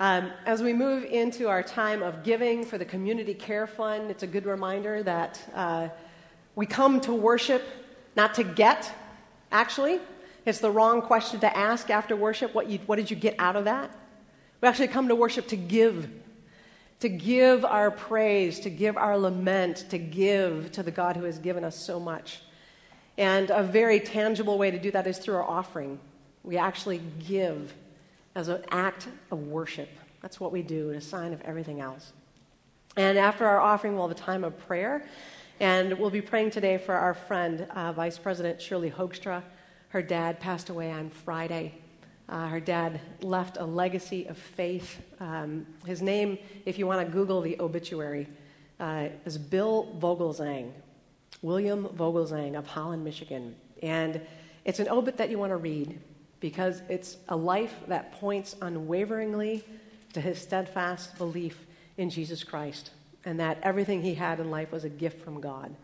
Um, as we move into our time of giving for the Community Care Fund, it's a good reminder that uh, we come to worship not to get, actually. It's the wrong question to ask after worship. What, you, what did you get out of that? We actually come to worship to give, to give our praise, to give our lament, to give to the God who has given us so much. And a very tangible way to do that is through our offering. We actually give as an act of worship. That's what we do, and a sign of everything else. And after our offering, we'll have a time of prayer. And we'll be praying today for our friend, uh, Vice President Shirley Hoekstra. Her dad passed away on Friday. Uh, her dad left a legacy of faith. Um, his name, if you want to Google the obituary, uh, is Bill Vogelzang, William Vogelzang of Holland, Michigan. And it's an obit that you want to read because it's a life that points unwaveringly to his steadfast belief in Jesus Christ and that everything he had in life was a gift from God.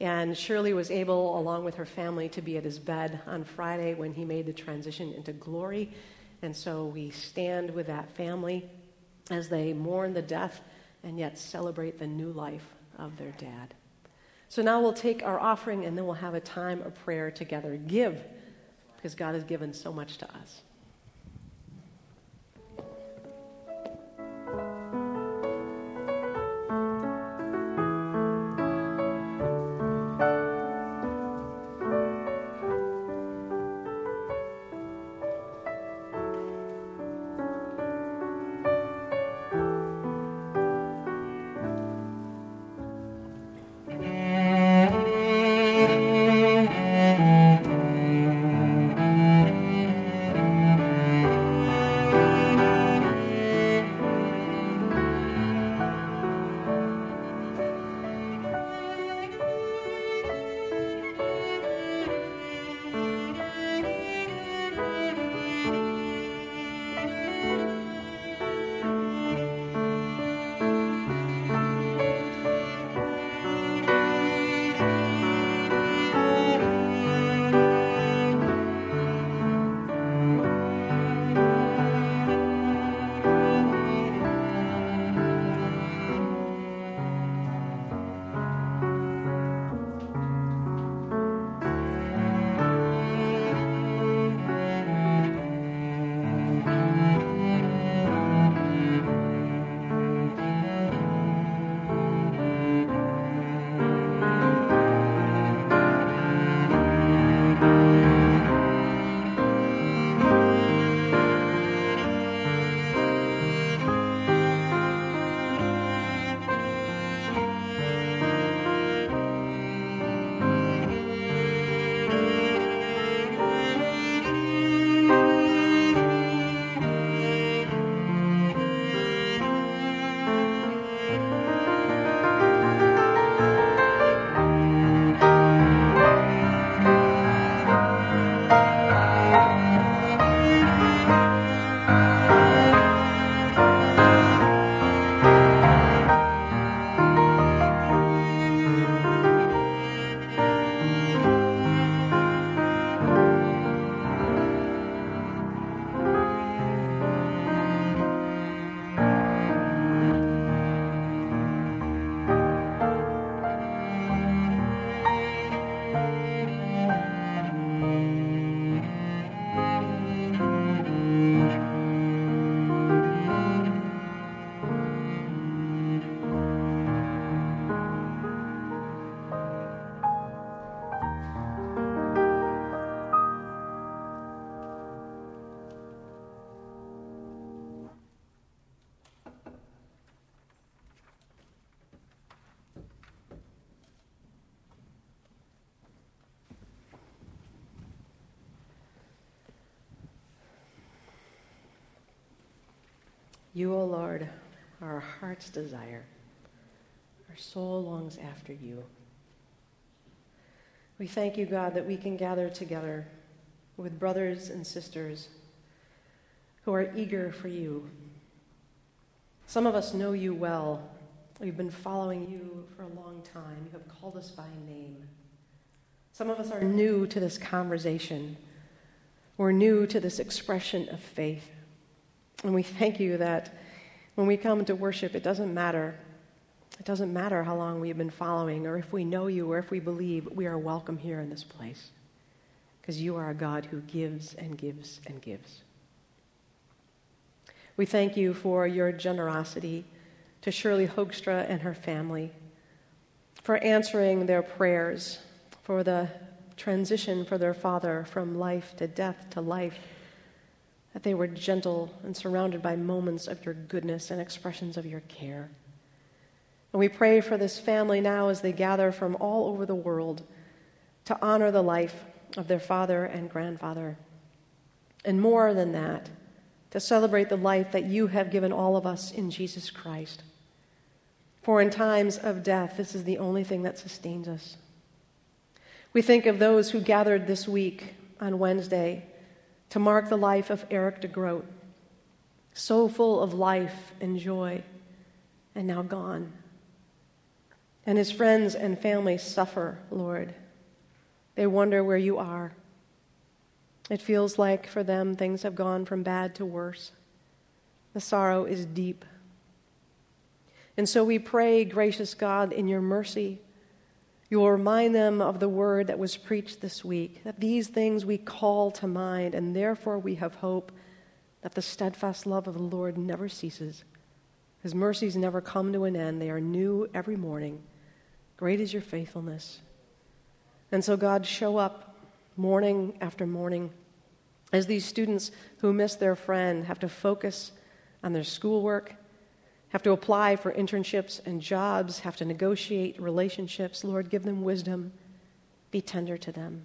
And Shirley was able, along with her family, to be at his bed on Friday when he made the transition into glory. And so we stand with that family as they mourn the death and yet celebrate the new life of their dad. So now we'll take our offering and then we'll have a time of prayer together. Give because God has given so much to us. You, O Lord, are our heart's desire. Our soul longs after you. We thank you, God, that we can gather together with brothers and sisters who are eager for you. Some of us know you well. We've been following you for a long time. You have called us by name. Some of us are new to this conversation. We're new to this expression of faith. And we thank you that when we come to worship, it doesn't matter. It doesn't matter how long we've been following or if we know you or if we believe, we are welcome here in this place because you are a God who gives and gives and gives. We thank you for your generosity to Shirley Hoekstra and her family, for answering their prayers, for the transition for their father from life to death to life, that they were gentle and surrounded by moments of your goodness and expressions of your care. And we pray for this family now as they gather from all over the world to honor the life of their father and grandfather. And more than that, to celebrate the life that you have given all of us in Jesus Christ. For in times of death, this is the only thing that sustains us. We think of those who gathered this week on Wednesday to mark the life of Eric DeGroat, so full of life and joy, and now gone. And his friends and family suffer, Lord. They wonder where you are. It feels like for them things have gone from bad to worse. The sorrow is deep. And so we pray, gracious God, in your mercy, you will remind them of the word that was preached this week, that these things we call to mind, and therefore we have hope that the steadfast love of the Lord never ceases. His mercies never come to an end, they are new every morning. Great is your faithfulness. And so, God, show up morning after morning as these students who miss their friend have to focus on their schoolwork have to apply for internships and jobs, have to negotiate relationships. Lord, give them wisdom. Be tender to them.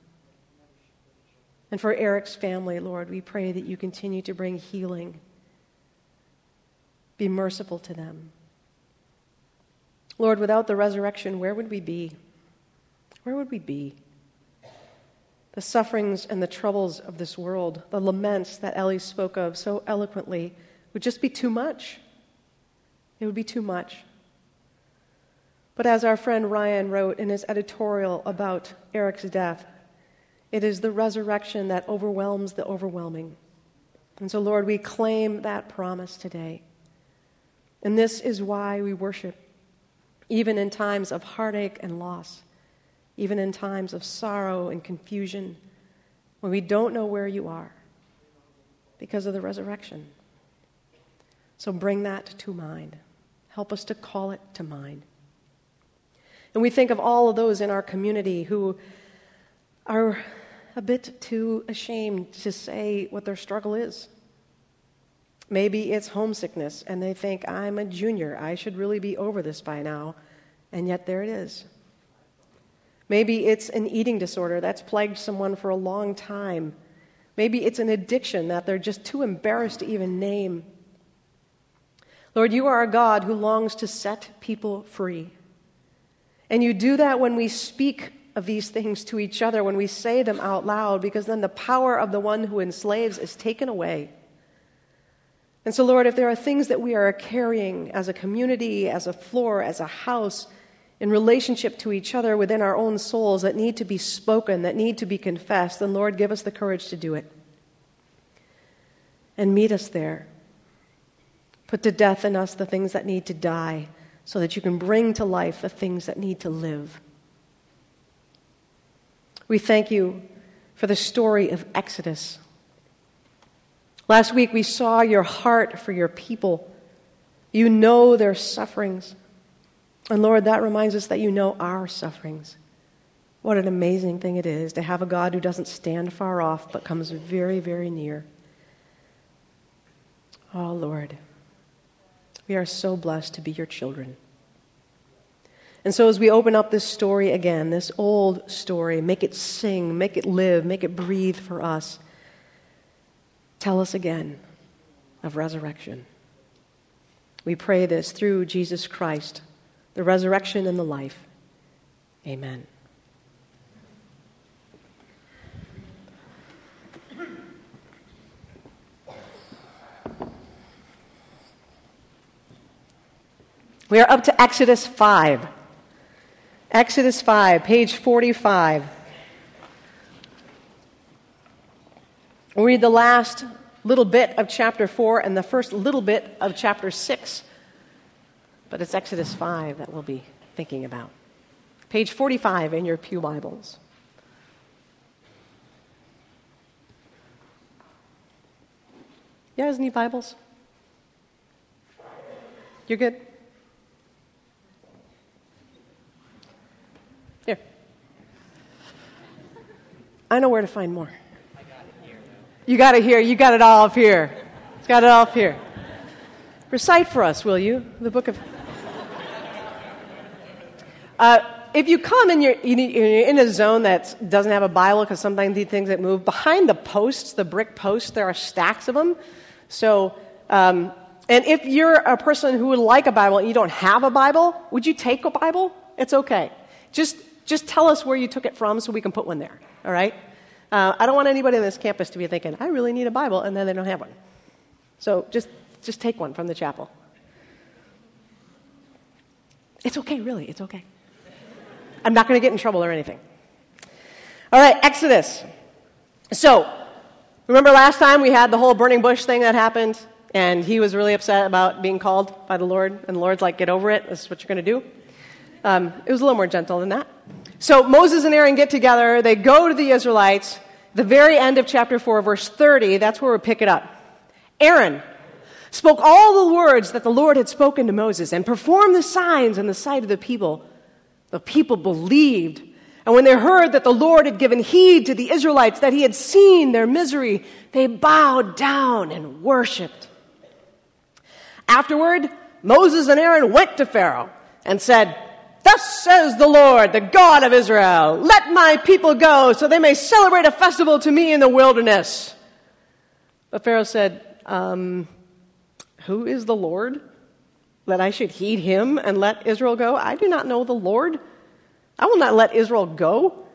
And for Eric's family, Lord, we pray that you continue to bring healing. Be merciful to them. Lord, without the resurrection, where would we be? Where would we be? The sufferings and the troubles of this world, the laments that Ellie spoke of so eloquently, would just be too much. It would be too much. But as our friend Ryan wrote in his editorial about Eric's death, it is the resurrection that overwhelms the overwhelming. And so, Lord, we claim that promise today. And this is why we worship, even in times of heartache and loss, even in times of sorrow and confusion, when we don't know where you are because of the resurrection. So bring that to mind. Help us to call it to mind. And we think of all of those in our community who are a bit too ashamed to say what their struggle is. Maybe it's homesickness, and they think, I'm a junior. I should really be over this by now. And yet, there it is. Maybe it's an eating disorder that's plagued someone for a long time. Maybe it's an addiction that they're just too embarrassed to even name. Lord, you are a God who longs to set people free. And you do that when we speak of these things to each other, when we say them out loud, because then the power of the one who enslaves is taken away. And so, Lord, if there are things that we are carrying as a community, as a floor, as a house, in relationship to each other within our own souls that need to be spoken, that need to be confessed, then, Lord, give us the courage to do it. And meet us there. Put to death in us the things that need to die so that you can bring to life the things that need to live. We thank you for the story of Exodus. Last week we saw your heart for your people. You know their sufferings. And Lord, that reminds us that you know our sufferings. What an amazing thing it is to have a God who doesn't stand far off but comes very, very near. Oh, Lord. We are so blessed to be your children. And so, as we open up this story again, this old story, make it sing, make it live, make it breathe for us, tell us again of resurrection. We pray this through Jesus Christ, the resurrection and the life. Amen. We are up to Exodus 5. Exodus 5, page 45. We'll read the last little bit of chapter 4 and the first little bit of chapter 6. But it's Exodus 5 that we'll be thinking about. Page 45 in your Pew Bibles. You guys need Bibles? You're good? I know where to find more. You got it here. You got it all up here. It's got it all up here. Recite for us, will you? The book of. Uh, if you come and you're, you're in a zone that doesn't have a Bible, because sometimes these things that move, behind the posts, the brick posts, there are stacks of them. So, um, and if you're a person who would like a Bible and you don't have a Bible, would you take a Bible? It's okay. Just, just tell us where you took it from so we can put one there, all right? Uh, I don't want anybody on this campus to be thinking, I really need a Bible, and then they don't have one. So just, just take one from the chapel. It's okay, really, it's okay. I'm not going to get in trouble or anything. All right, Exodus. So, remember last time we had the whole burning bush thing that happened, and he was really upset about being called by the Lord, and the Lord's like, get over it, this is what you're going to do. Um, it was a little more gentle than that. So, Moses and Aaron get together, they go to the Israelites. The very end of chapter 4, verse 30, that's where we pick it up. Aaron spoke all the words that the Lord had spoken to Moses and performed the signs in the sight of the people the people believed. And when they heard that the Lord had given heed to the Israelites, that he had seen their misery, they bowed down and worshiped. Afterward, Moses and Aaron went to Pharaoh and said, Thus says the Lord, the God of Israel, let my people go so they may celebrate a festival to me in the wilderness. But Pharaoh said, um, Who is the Lord? that I should heed him and let Israel go? I do not know the Lord. I will not let Israel go.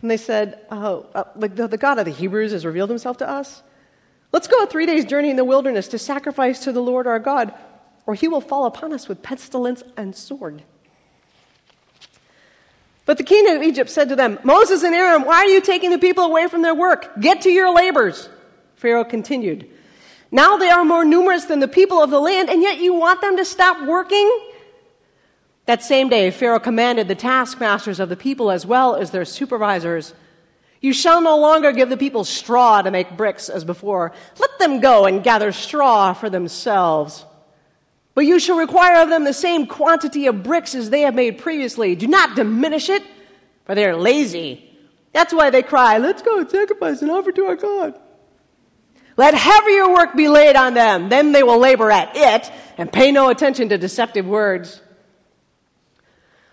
And they said, Oh, uh, the, the God of the Hebrews has revealed himself to us. Let's go a three days journey in the wilderness to sacrifice to the Lord our God, or he will fall upon us with pestilence and sword. But the king of Egypt said to them, Moses and Aaron, why are you taking the people away from their work? Get to your labors. Pharaoh continued, now they are more numerous than the people of the land, and yet you want them to stop working? That same day, Pharaoh commanded the taskmasters of the people as well as their supervisors You shall no longer give the people straw to make bricks as before. Let them go and gather straw for themselves. But you shall require of them the same quantity of bricks as they have made previously. Do not diminish it, for they are lazy. That's why they cry, Let's go and sacrifice and offer to our God. Let heavier work be laid on them. Then they will labor at it and pay no attention to deceptive words.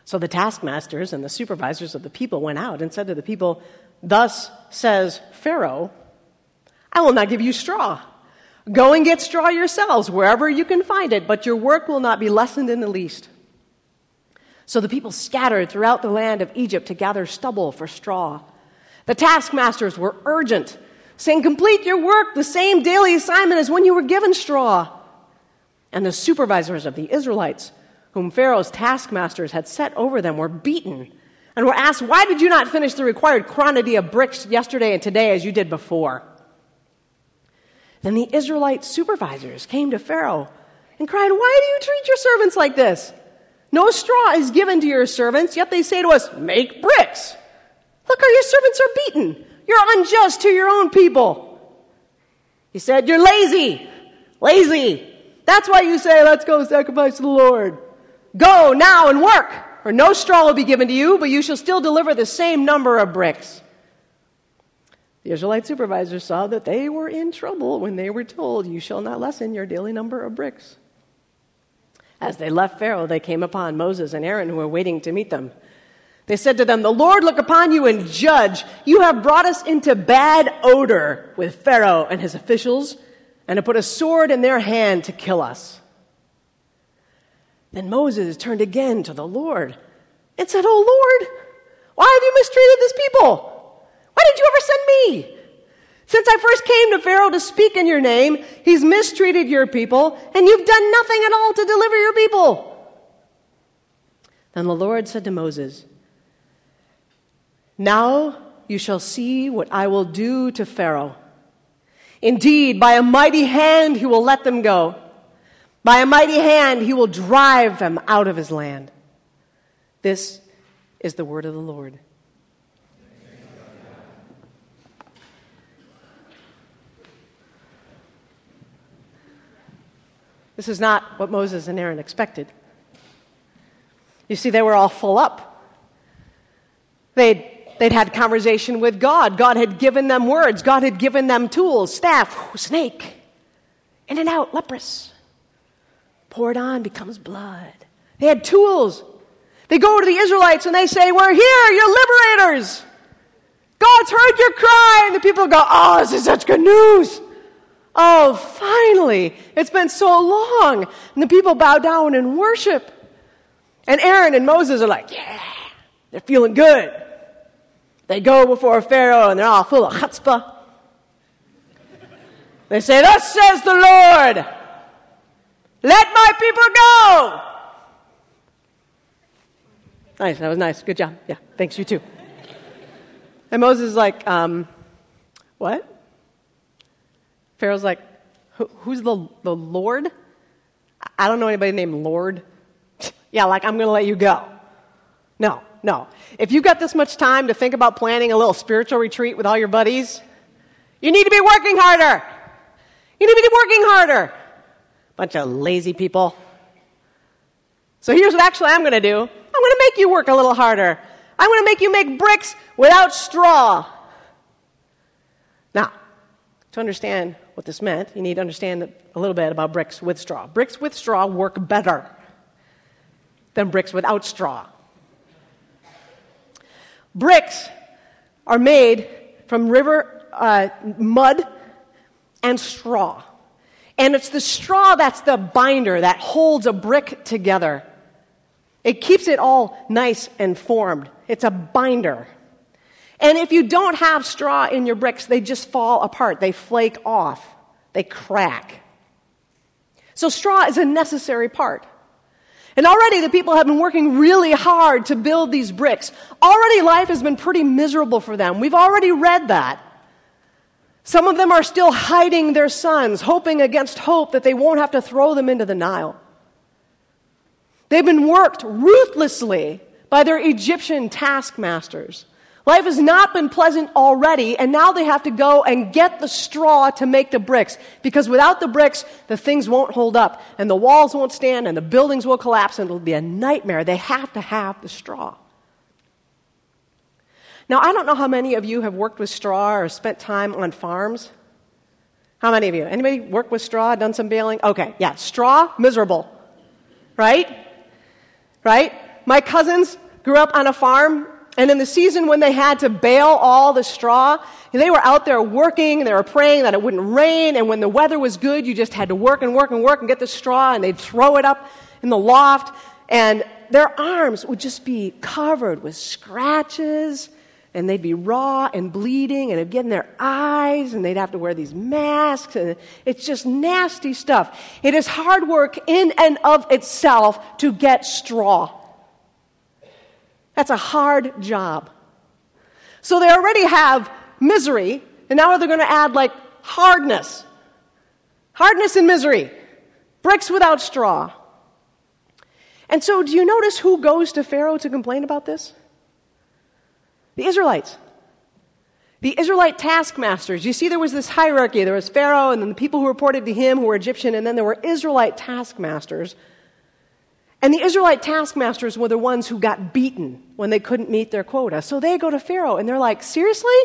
So the taskmasters and the supervisors of the people went out and said to the people, Thus says Pharaoh, I will not give you straw. Go and get straw yourselves wherever you can find it, but your work will not be lessened in the least. So the people scattered throughout the land of Egypt to gather stubble for straw. The taskmasters were urgent saying, Complete your work, the same daily assignment as when you were given straw. And the supervisors of the Israelites, whom Pharaoh's taskmasters had set over them, were beaten and were asked, Why did you not finish the required quantity of bricks yesterday and today as you did before? Then the Israelite supervisors came to Pharaoh and cried, Why do you treat your servants like this? No straw is given to your servants, yet they say to us, Make bricks. Look how your servants are beaten. You're unjust to your own people. He said, You're lazy. Lazy. That's why you say, Let's go sacrifice to the Lord. Go now and work, for no straw will be given to you, but you shall still deliver the same number of bricks. The Israelite supervisors saw that they were in trouble when they were told, You shall not lessen your daily number of bricks. As they left Pharaoh, they came upon Moses and Aaron, who were waiting to meet them. They said to them, The Lord look upon you and judge. You have brought us into bad odor with Pharaoh and his officials, and have put a sword in their hand to kill us. Then Moses turned again to the Lord and said, Oh Lord, why have you mistreated this people? Why did you ever send me? Since I first came to Pharaoh to speak in your name, he's mistreated your people, and you've done nothing at all to deliver your people. Then the Lord said to Moses, now you shall see what I will do to Pharaoh. Indeed, by a mighty hand he will let them go. By a mighty hand he will drive them out of his land. This is the word of the Lord. This is not what Moses and Aaron expected. You see, they were all full up. They'd, they'd had conversation with God. God had given them words. God had given them tools, staff, snake, in and out, leprous. Poured on, becomes blood. They had tools. They go to the Israelites and they say, We're here, you're liberators. God's heard your cry. And the people go, Oh, this is such good news. Oh, finally. It's been so long. And the people bow down and worship. And Aaron and Moses are like, yeah, they're feeling good. They go before Pharaoh and they're all full of chutzpah. They say, Thus says the Lord, let my people go. Nice, that was nice. Good job. Yeah, thanks, you too. And Moses is like, um, What? Pharaoh's like, Who's the, the Lord? I don't know anybody named Lord. yeah, like, I'm going to let you go. No, no. If you've got this much time to think about planning a little spiritual retreat with all your buddies, you need to be working harder. You need to be working harder. Bunch of lazy people. So here's what actually I'm going to do I'm going to make you work a little harder. I'm going to make you make bricks without straw. Now, to understand what this meant, you need to understand a little bit about bricks with straw. Bricks with straw work better than bricks without straw. Bricks are made from river uh, mud and straw. And it's the straw that's the binder that holds a brick together. It keeps it all nice and formed. It's a binder. And if you don't have straw in your bricks, they just fall apart. They flake off. They crack. So straw is a necessary part. And already the people have been working really hard to build these bricks. Already life has been pretty miserable for them. We've already read that. Some of them are still hiding their sons, hoping against hope that they won't have to throw them into the Nile. They've been worked ruthlessly by their Egyptian taskmasters. Life has not been pleasant already, and now they have to go and get the straw to make the bricks. Because without the bricks, the things won't hold up, and the walls won't stand, and the buildings will collapse, and it'll be a nightmare. They have to have the straw. Now, I don't know how many of you have worked with straw or spent time on farms. How many of you? Anybody worked with straw, done some baling? Okay, yeah, straw, miserable. Right? Right? My cousins grew up on a farm and in the season when they had to bale all the straw, they were out there working, they were praying that it wouldn't rain, and when the weather was good, you just had to work and work and work and get the straw, and they'd throw it up in the loft, and their arms would just be covered with scratches, and they'd be raw and bleeding, and it'd get in their eyes, and they'd have to wear these masks, and it's just nasty stuff. It is hard work in and of itself to get straw. That's a hard job. So they already have misery, and now they're going to add like hardness. Hardness and misery. Bricks without straw. And so, do you notice who goes to Pharaoh to complain about this? The Israelites. The Israelite taskmasters. You see, there was this hierarchy. There was Pharaoh, and then the people who reported to him who were Egyptian, and then there were Israelite taskmasters and the Israelite taskmasters were the ones who got beaten when they couldn't meet their quota. So they go to Pharaoh and they're like, Seriously?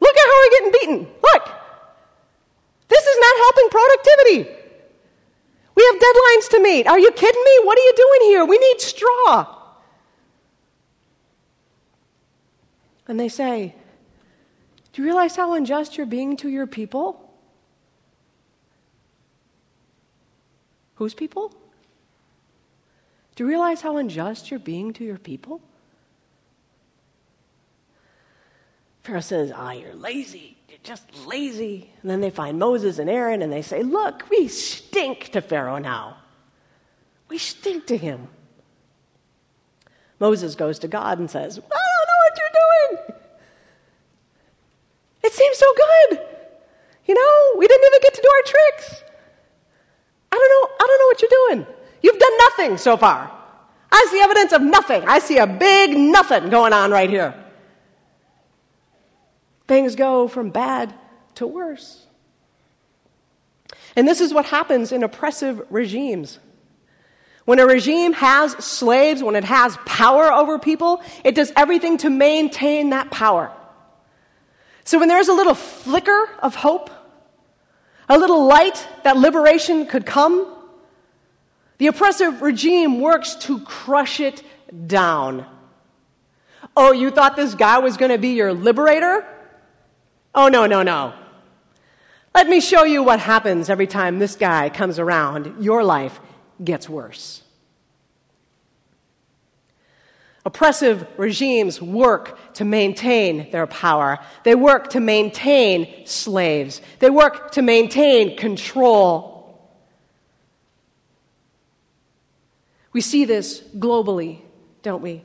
Look at how we're getting beaten. Look. This is not helping productivity. We have deadlines to meet. Are you kidding me? What are you doing here? We need straw. And they say, Do you realize how unjust you're being to your people? Whose people? Do you realize how unjust you're being to your people? Pharaoh says, Ah, you're lazy. You're just lazy. And then they find Moses and Aaron and they say, Look, we stink to Pharaoh now. We stink to him. Moses goes to God and says, I don't know what you're doing. It seems so good. You know, we didn't even get to do our tricks. I don't know, I don't know what you're doing. You've done nothing so far. I see evidence of nothing. I see a big nothing going on right here. Things go from bad to worse. And this is what happens in oppressive regimes. When a regime has slaves, when it has power over people, it does everything to maintain that power. So when there's a little flicker of hope, a little light that liberation could come, the oppressive regime works to crush it down. Oh, you thought this guy was going to be your liberator? Oh, no, no, no. Let me show you what happens every time this guy comes around. Your life gets worse. Oppressive regimes work to maintain their power. They work to maintain slaves. They work to maintain control. We see this globally, don't we?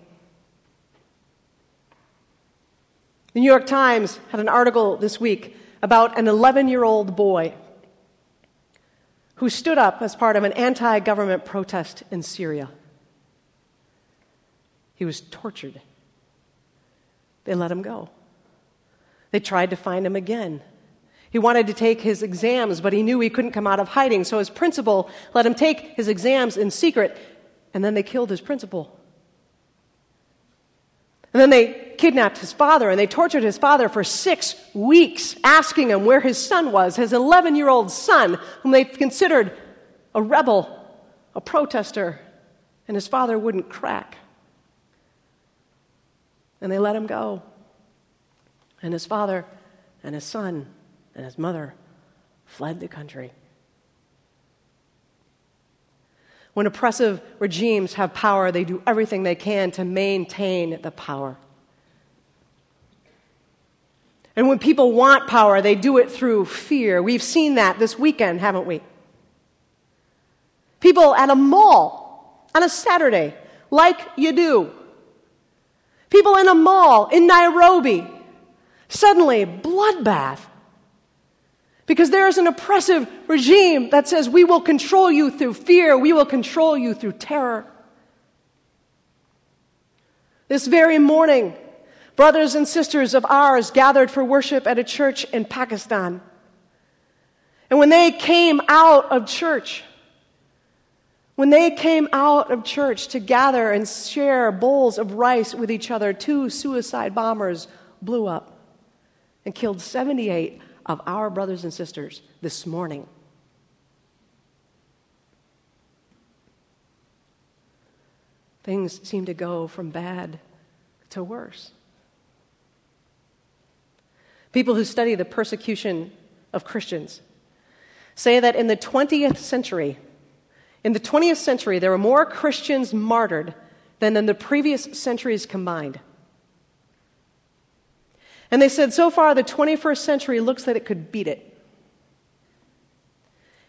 The New York Times had an article this week about an 11 year old boy who stood up as part of an anti government protest in Syria. He was tortured. They let him go. They tried to find him again. He wanted to take his exams, but he knew he couldn't come out of hiding, so his principal let him take his exams in secret, and then they killed his principal. And then they kidnapped his father and they tortured his father for six weeks, asking him where his son was, his 11 year old son, whom they considered a rebel, a protester, and his father wouldn't crack. And they let him go. And his father and his son and his mother fled the country. When oppressive regimes have power, they do everything they can to maintain the power. And when people want power, they do it through fear. We've seen that this weekend, haven't we? People at a mall on a Saturday, like you do, People in a mall in Nairobi, suddenly, bloodbath. Because there is an oppressive regime that says we will control you through fear, we will control you through terror. This very morning, brothers and sisters of ours gathered for worship at a church in Pakistan. And when they came out of church, when they came out of church to gather and share bowls of rice with each other, two suicide bombers blew up and killed 78 of our brothers and sisters this morning. Things seem to go from bad to worse. People who study the persecution of Christians say that in the 20th century, in the 20th century, there were more Christians martyred than in the previous centuries combined. And they said, so far, the 21st century looks that it could beat it.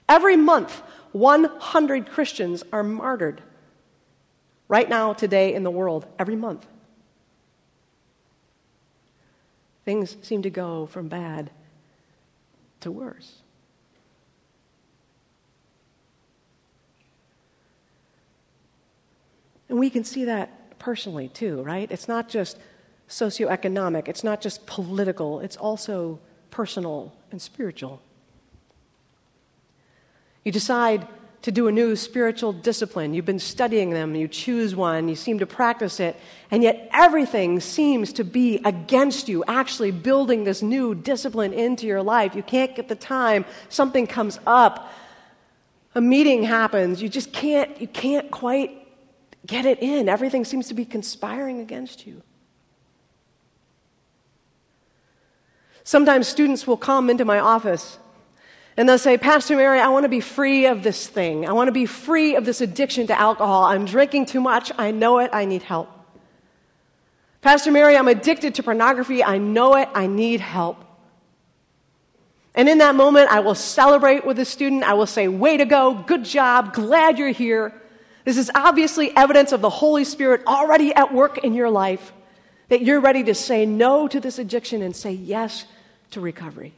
Every month, 100 Christians are martyred. Right now, today in the world, every month. Things seem to go from bad to worse. And we can see that personally too, right? It's not just socioeconomic, it's not just political, it's also personal and spiritual. You decide to do a new spiritual discipline. You've been studying them, you choose one, you seem to practice it, and yet everything seems to be against you actually building this new discipline into your life. You can't get the time, something comes up, a meeting happens, you just can't you can't quite get it in. Everything seems to be conspiring against you. Sometimes students will come into my office and they'll say, Pastor Mary, I want to be free of this thing. I want to be free of this addiction to alcohol. I'm drinking too much. I know it. I need help. Pastor Mary, I'm addicted to pornography. I know it. I need help. And in that moment, I will celebrate with the student. I will say, Way to go. Good job. Glad you're here. This is obviously evidence of the Holy Spirit already at work in your life, that you're ready to say no to this addiction and say yes to recovery.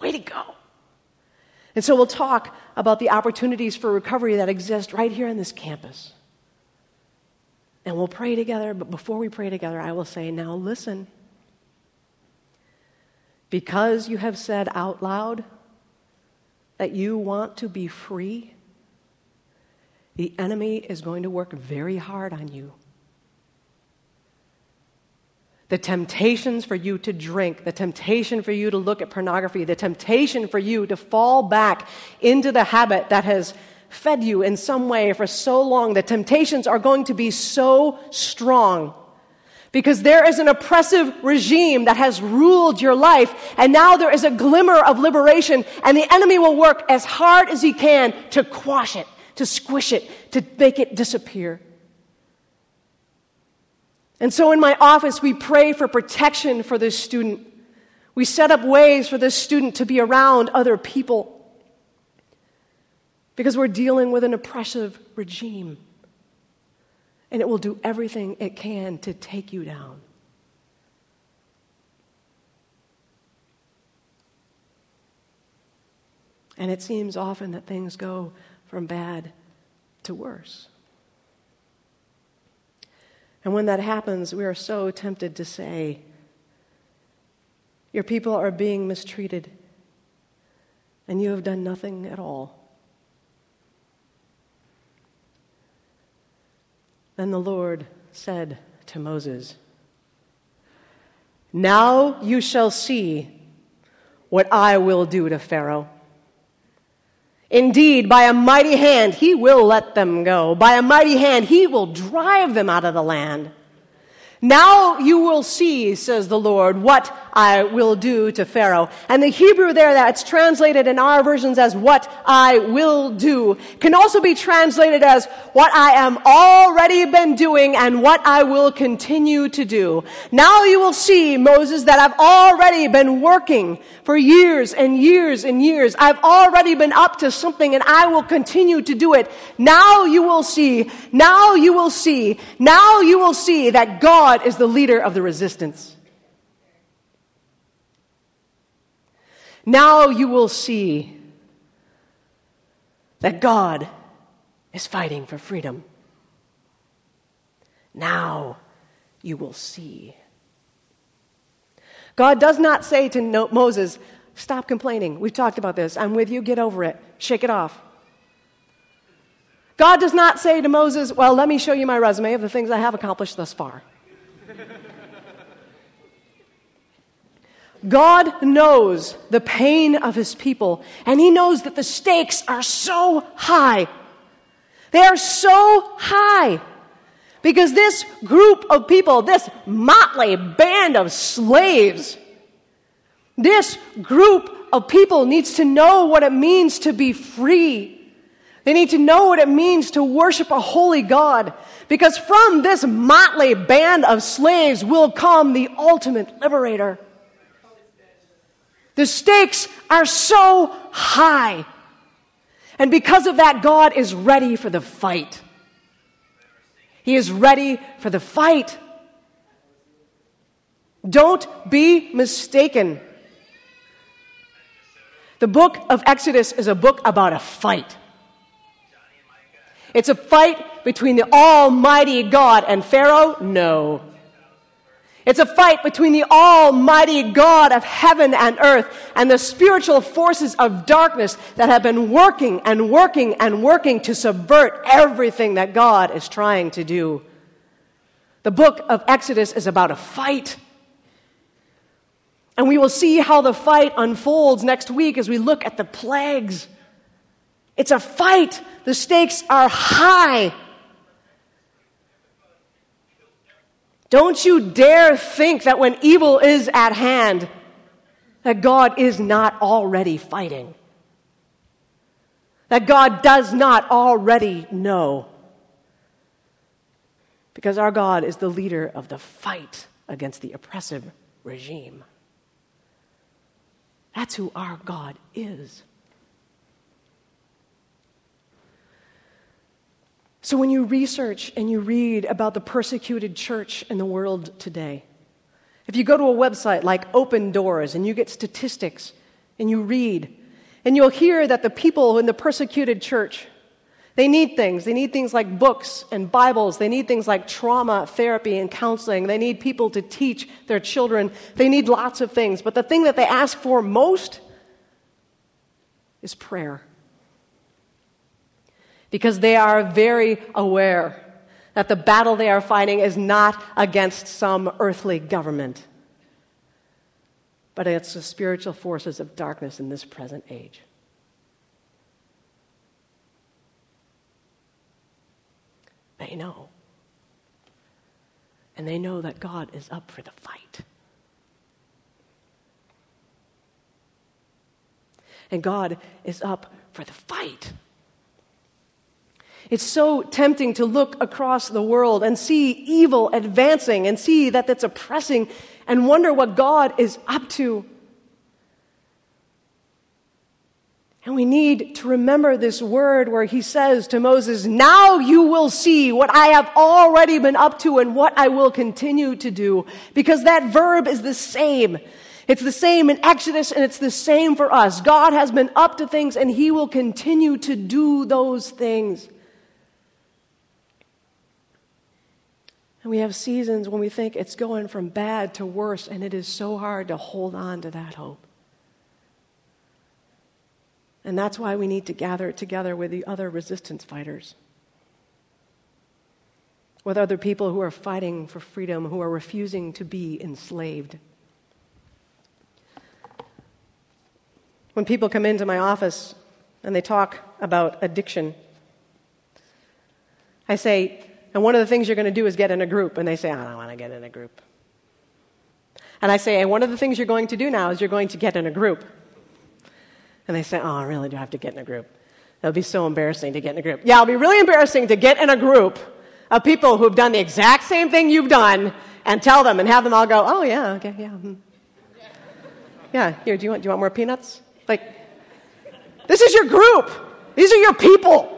Way to go. And so we'll talk about the opportunities for recovery that exist right here on this campus. And we'll pray together, but before we pray together, I will say, now listen. Because you have said out loud that you want to be free, the enemy is going to work very hard on you. The temptations for you to drink, the temptation for you to look at pornography, the temptation for you to fall back into the habit that has fed you in some way for so long, the temptations are going to be so strong because there is an oppressive regime that has ruled your life, and now there is a glimmer of liberation, and the enemy will work as hard as he can to quash it, to squish it, to make it disappear. And so in my office, we pray for protection for this student. We set up ways for this student to be around other people because we're dealing with an oppressive regime. And it will do everything it can to take you down. And it seems often that things go from bad to worse. And when that happens, we are so tempted to say, Your people are being mistreated, and you have done nothing at all. Then the Lord said to Moses, Now you shall see what I will do to Pharaoh. Indeed, by a mighty hand he will let them go. By a mighty hand he will drive them out of the land. Now you will see, says the Lord, what I will do to Pharaoh. And the Hebrew there that's translated in our versions as what I will do can also be translated as what I am already been doing and what I will continue to do. Now you will see, Moses, that I've already been working for years and years and years. I've already been up to something and I will continue to do it. Now you will see, now you will see, now you will see that God is the leader of the resistance. Now you will see that God is fighting for freedom. Now you will see. God does not say to Moses, Stop complaining. We've talked about this. I'm with you. Get over it. Shake it off. God does not say to Moses, Well, let me show you my resume of the things I have accomplished thus far. God knows the pain of his people, and he knows that the stakes are so high. They are so high because this group of people, this motley band of slaves, this group of people needs to know what it means to be free. They need to know what it means to worship a holy God. Because from this motley band of slaves will come the ultimate liberator. The stakes are so high. And because of that, God is ready for the fight. He is ready for the fight. Don't be mistaken. The book of Exodus is a book about a fight. It's a fight between the Almighty God and Pharaoh? No. It's a fight between the Almighty God of heaven and earth and the spiritual forces of darkness that have been working and working and working to subvert everything that God is trying to do. The book of Exodus is about a fight. And we will see how the fight unfolds next week as we look at the plagues. It's a fight. The stakes are high. Don't you dare think that when evil is at hand, that God is not already fighting. That God does not already know. Because our God is the leader of the fight against the oppressive regime. That's who our God is. So, when you research and you read about the persecuted church in the world today, if you go to a website like Open Doors and you get statistics and you read, And you'll hear that the people in the persecuted church, they need things. They need things like books and Bibles. They need things like trauma therapy and counseling. They need people to teach their children. They need lots of things. But the thing that they ask for most is prayer. Because they are very aware that the battle they are fighting is not against some earthly government, but against the spiritual forces of darkness in this present age. They know. And they know that God is up for the fight. And God is up for the fight. It's so tempting to look across the world and see evil advancing and see that that's oppressing and wonder what God is up to. And we need to remember this word where he says to Moses, Now you will see what I have already been up to and what I will continue to do. Because that verb is the same. It's the same in Exodus and it's the same for us. God has been up to things and he will continue to do those things. And we have seasons when we think it's going from bad to worse, and it is so hard to hold on to that hope. And that's why we need to gather together with the other resistance fighters, with other people who are fighting for freedom, who are refusing to be enslaved. When people come into my office and they talk about addiction, I say, and one of the things you're going to do is get in a group. And they say, I don't want to get in a group. And I say, and one of the things you're going to do now is you're going to get in a group. And they say, oh, I really do have to get in a group. It'll be so embarrassing to get in a group. Yeah, it'll be really embarrassing to get in a group of people who've done the exact same thing you've done and tell them and have them all go, oh, yeah, okay, yeah. Hmm. Yeah, here, do you, want, do you want more peanuts? Like, this is your group. These are your people.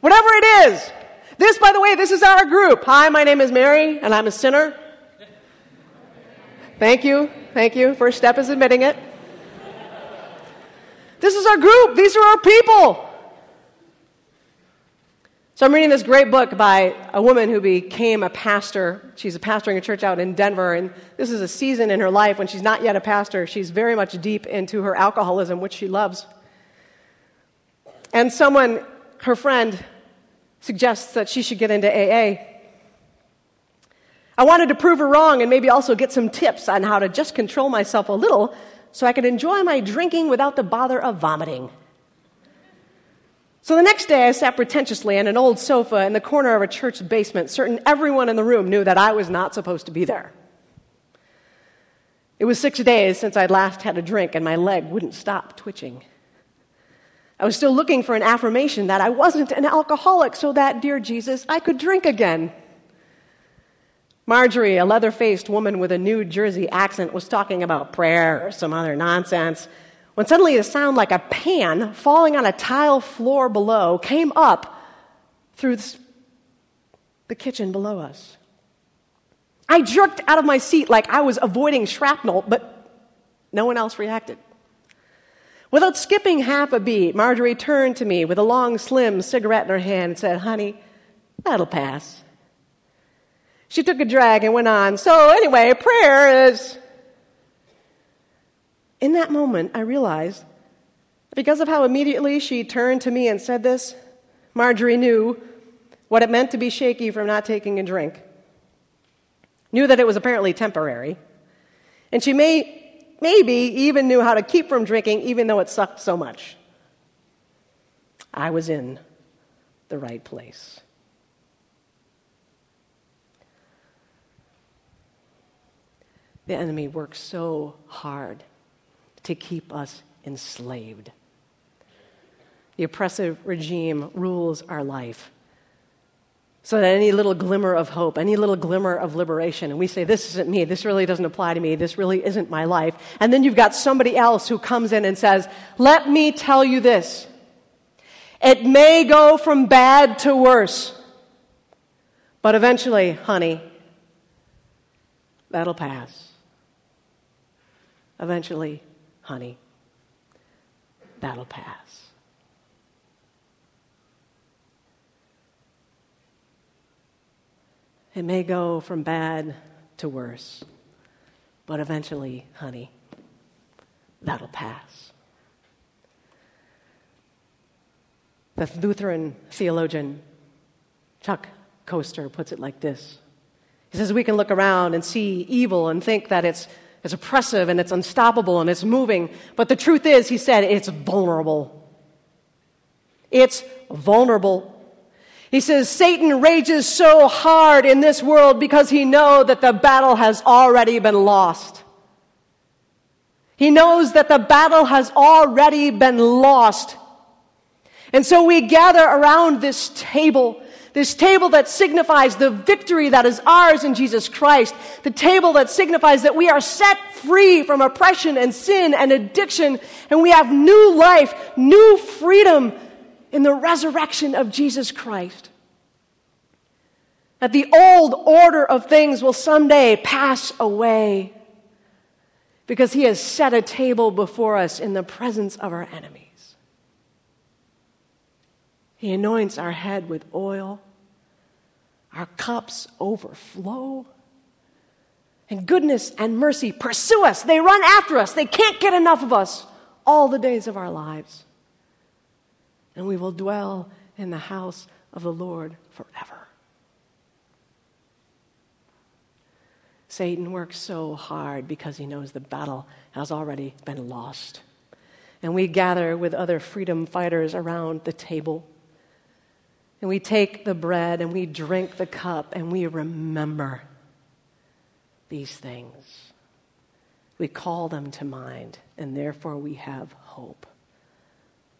Whatever it is, this, by the way, this is our group. Hi, my name is Mary, and I'm a sinner. Thank you. Thank you. First step is admitting it. This is our group. These are our people. So I'm reading this great book by a woman who became a pastor. She's a pastoring a church out in Denver, and this is a season in her life when she's not yet a pastor. She's very much deep into her alcoholism, which she loves. And someone, her friend, suggests that she should get into AA. I wanted to prove her wrong and maybe also get some tips on how to just control myself a little so I could enjoy my drinking without the bother of vomiting. So the next day, I sat pretentiously on an old sofa in the corner of a church basement, certain everyone in the room knew that I was not supposed to be there. It was six days since I'd last had a drink, and my leg wouldn't stop twitching. I was still looking for an affirmation that I wasn't an alcoholic so that, dear Jesus, I could drink again. Marjorie, a leather faced woman with a New Jersey accent, was talking about prayer or some other nonsense when suddenly a sound like a pan falling on a tile floor below came up through the kitchen below us. I jerked out of my seat like I was avoiding shrapnel, but no one else reacted. Without skipping half a beat, Marjorie turned to me with a long, slim cigarette in her hand and said, Honey, that'll pass. She took a drag and went on. So, anyway, prayer is. In that moment, I realized that because of how immediately she turned to me and said this, Marjorie knew what it meant to be shaky from not taking a drink, knew that it was apparently temporary, and she may maybe even knew how to keep from drinking, even though it sucked so much. I was in the right place. The enemy works so hard to keep us enslaved. The oppressive regime rules our life. So that any little glimmer of hope, any little glimmer of liberation, and we say, This isn't me, this really doesn't apply to me, this really isn't my life. And then you've got somebody else who comes in and says, Let me tell you this. It may go from bad to worse, but eventually, honey, that'll pass. Eventually, honey, that'll pass. It may go from bad to worse, but eventually, honey, that'll pass. The Lutheran theologian Chuck Koester puts it like this He says, We can look around and see evil and think that it's, it's oppressive and it's unstoppable and it's moving, but the truth is, he said, it's vulnerable. It's vulnerable. He says Satan rages so hard in this world because he knows that the battle has already been lost. He knows that the battle has already been lost. And so we gather around this table, this table that signifies the victory that is ours in Jesus Christ, the table that signifies that we are set free from oppression and sin and addiction, and we have new life, new freedom, in the resurrection of Jesus Christ. That the old order of things will someday pass away because he has set a table before us in the presence of our enemies. He anoints our head with oil, our cups overflow. And goodness and mercy pursue us. They run after us. They can't get enough of us all the days of our lives and we will dwell in the house of the Lord forever. Satan works so hard because he knows the battle has already been lost. And we gather with other freedom fighters around the table. And we take the bread and we drink the cup and we remember these things. We call them to mind, and therefore we have hope.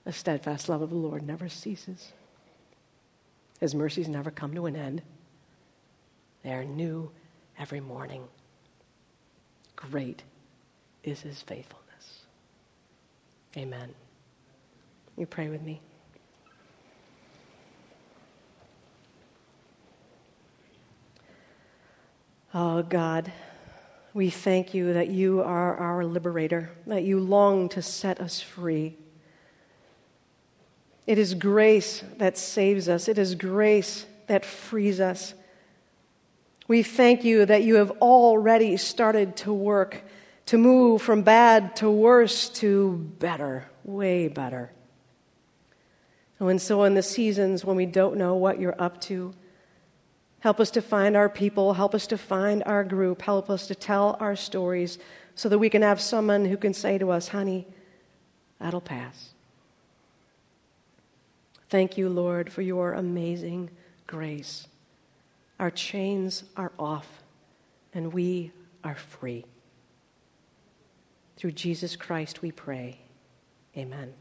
The steadfast love of the Lord never ceases. His mercies never come to an end. They are new every morning. Great is his faithfulness. Amen. You pray with me. Oh, God, we thank you that you are our liberator, that you long to set us free. It is grace that saves us, it is grace that frees us. We thank you that you have already started to work to move from bad to worse to better, way better. Oh, and so, in the seasons when we don't know what you're up to, help us to find our people, help us to find our group, help us to tell our stories so that we can have someone who can say to us, honey, that'll pass. Thank you, Lord, for your amazing grace. Our chains are off, and we are free. Through Jesus Christ we pray. Amen.